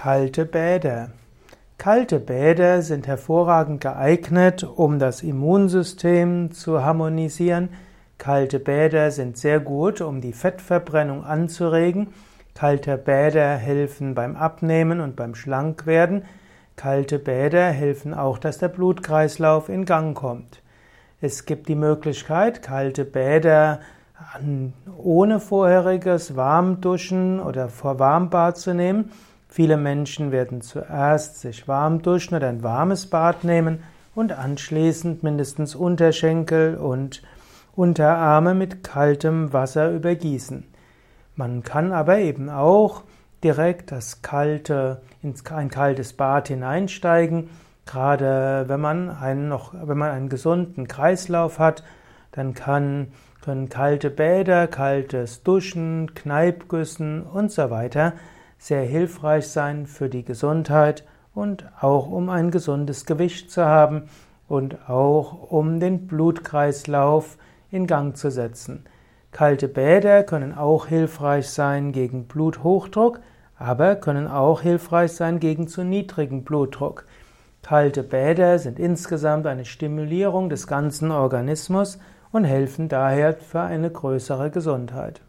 Kalte Bäder. Kalte Bäder sind hervorragend geeignet, um das Immunsystem zu harmonisieren. Kalte Bäder sind sehr gut, um die Fettverbrennung anzuregen. Kalte Bäder helfen beim Abnehmen und beim Schlankwerden. Kalte Bäder helfen auch, dass der Blutkreislauf in Gang kommt. Es gibt die Möglichkeit, kalte Bäder ohne vorheriges Warmduschen oder vor Warmbad zu nehmen. Viele Menschen werden zuerst sich warm duschen oder ein warmes Bad nehmen und anschließend mindestens Unterschenkel und Unterarme mit kaltem Wasser übergießen. Man kann aber eben auch direkt das kalte, ins, ein kaltes Bad hineinsteigen. Gerade wenn man einen noch, wenn man einen gesunden Kreislauf hat, dann kann, können kalte Bäder, kaltes Duschen, Kneipgüssen und so weiter sehr hilfreich sein für die Gesundheit und auch um ein gesundes Gewicht zu haben und auch um den Blutkreislauf in Gang zu setzen. Kalte Bäder können auch hilfreich sein gegen Bluthochdruck, aber können auch hilfreich sein gegen zu niedrigen Blutdruck. Kalte Bäder sind insgesamt eine Stimulierung des ganzen Organismus und helfen daher für eine größere Gesundheit.